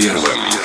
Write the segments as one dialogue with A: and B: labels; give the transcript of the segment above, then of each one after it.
A: первым.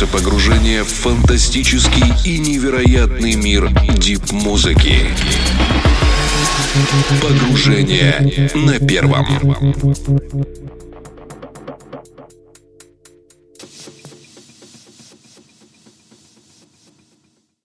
A: Начинается погружение в фантастический и невероятный мир дип-музыки. Погружение на первом.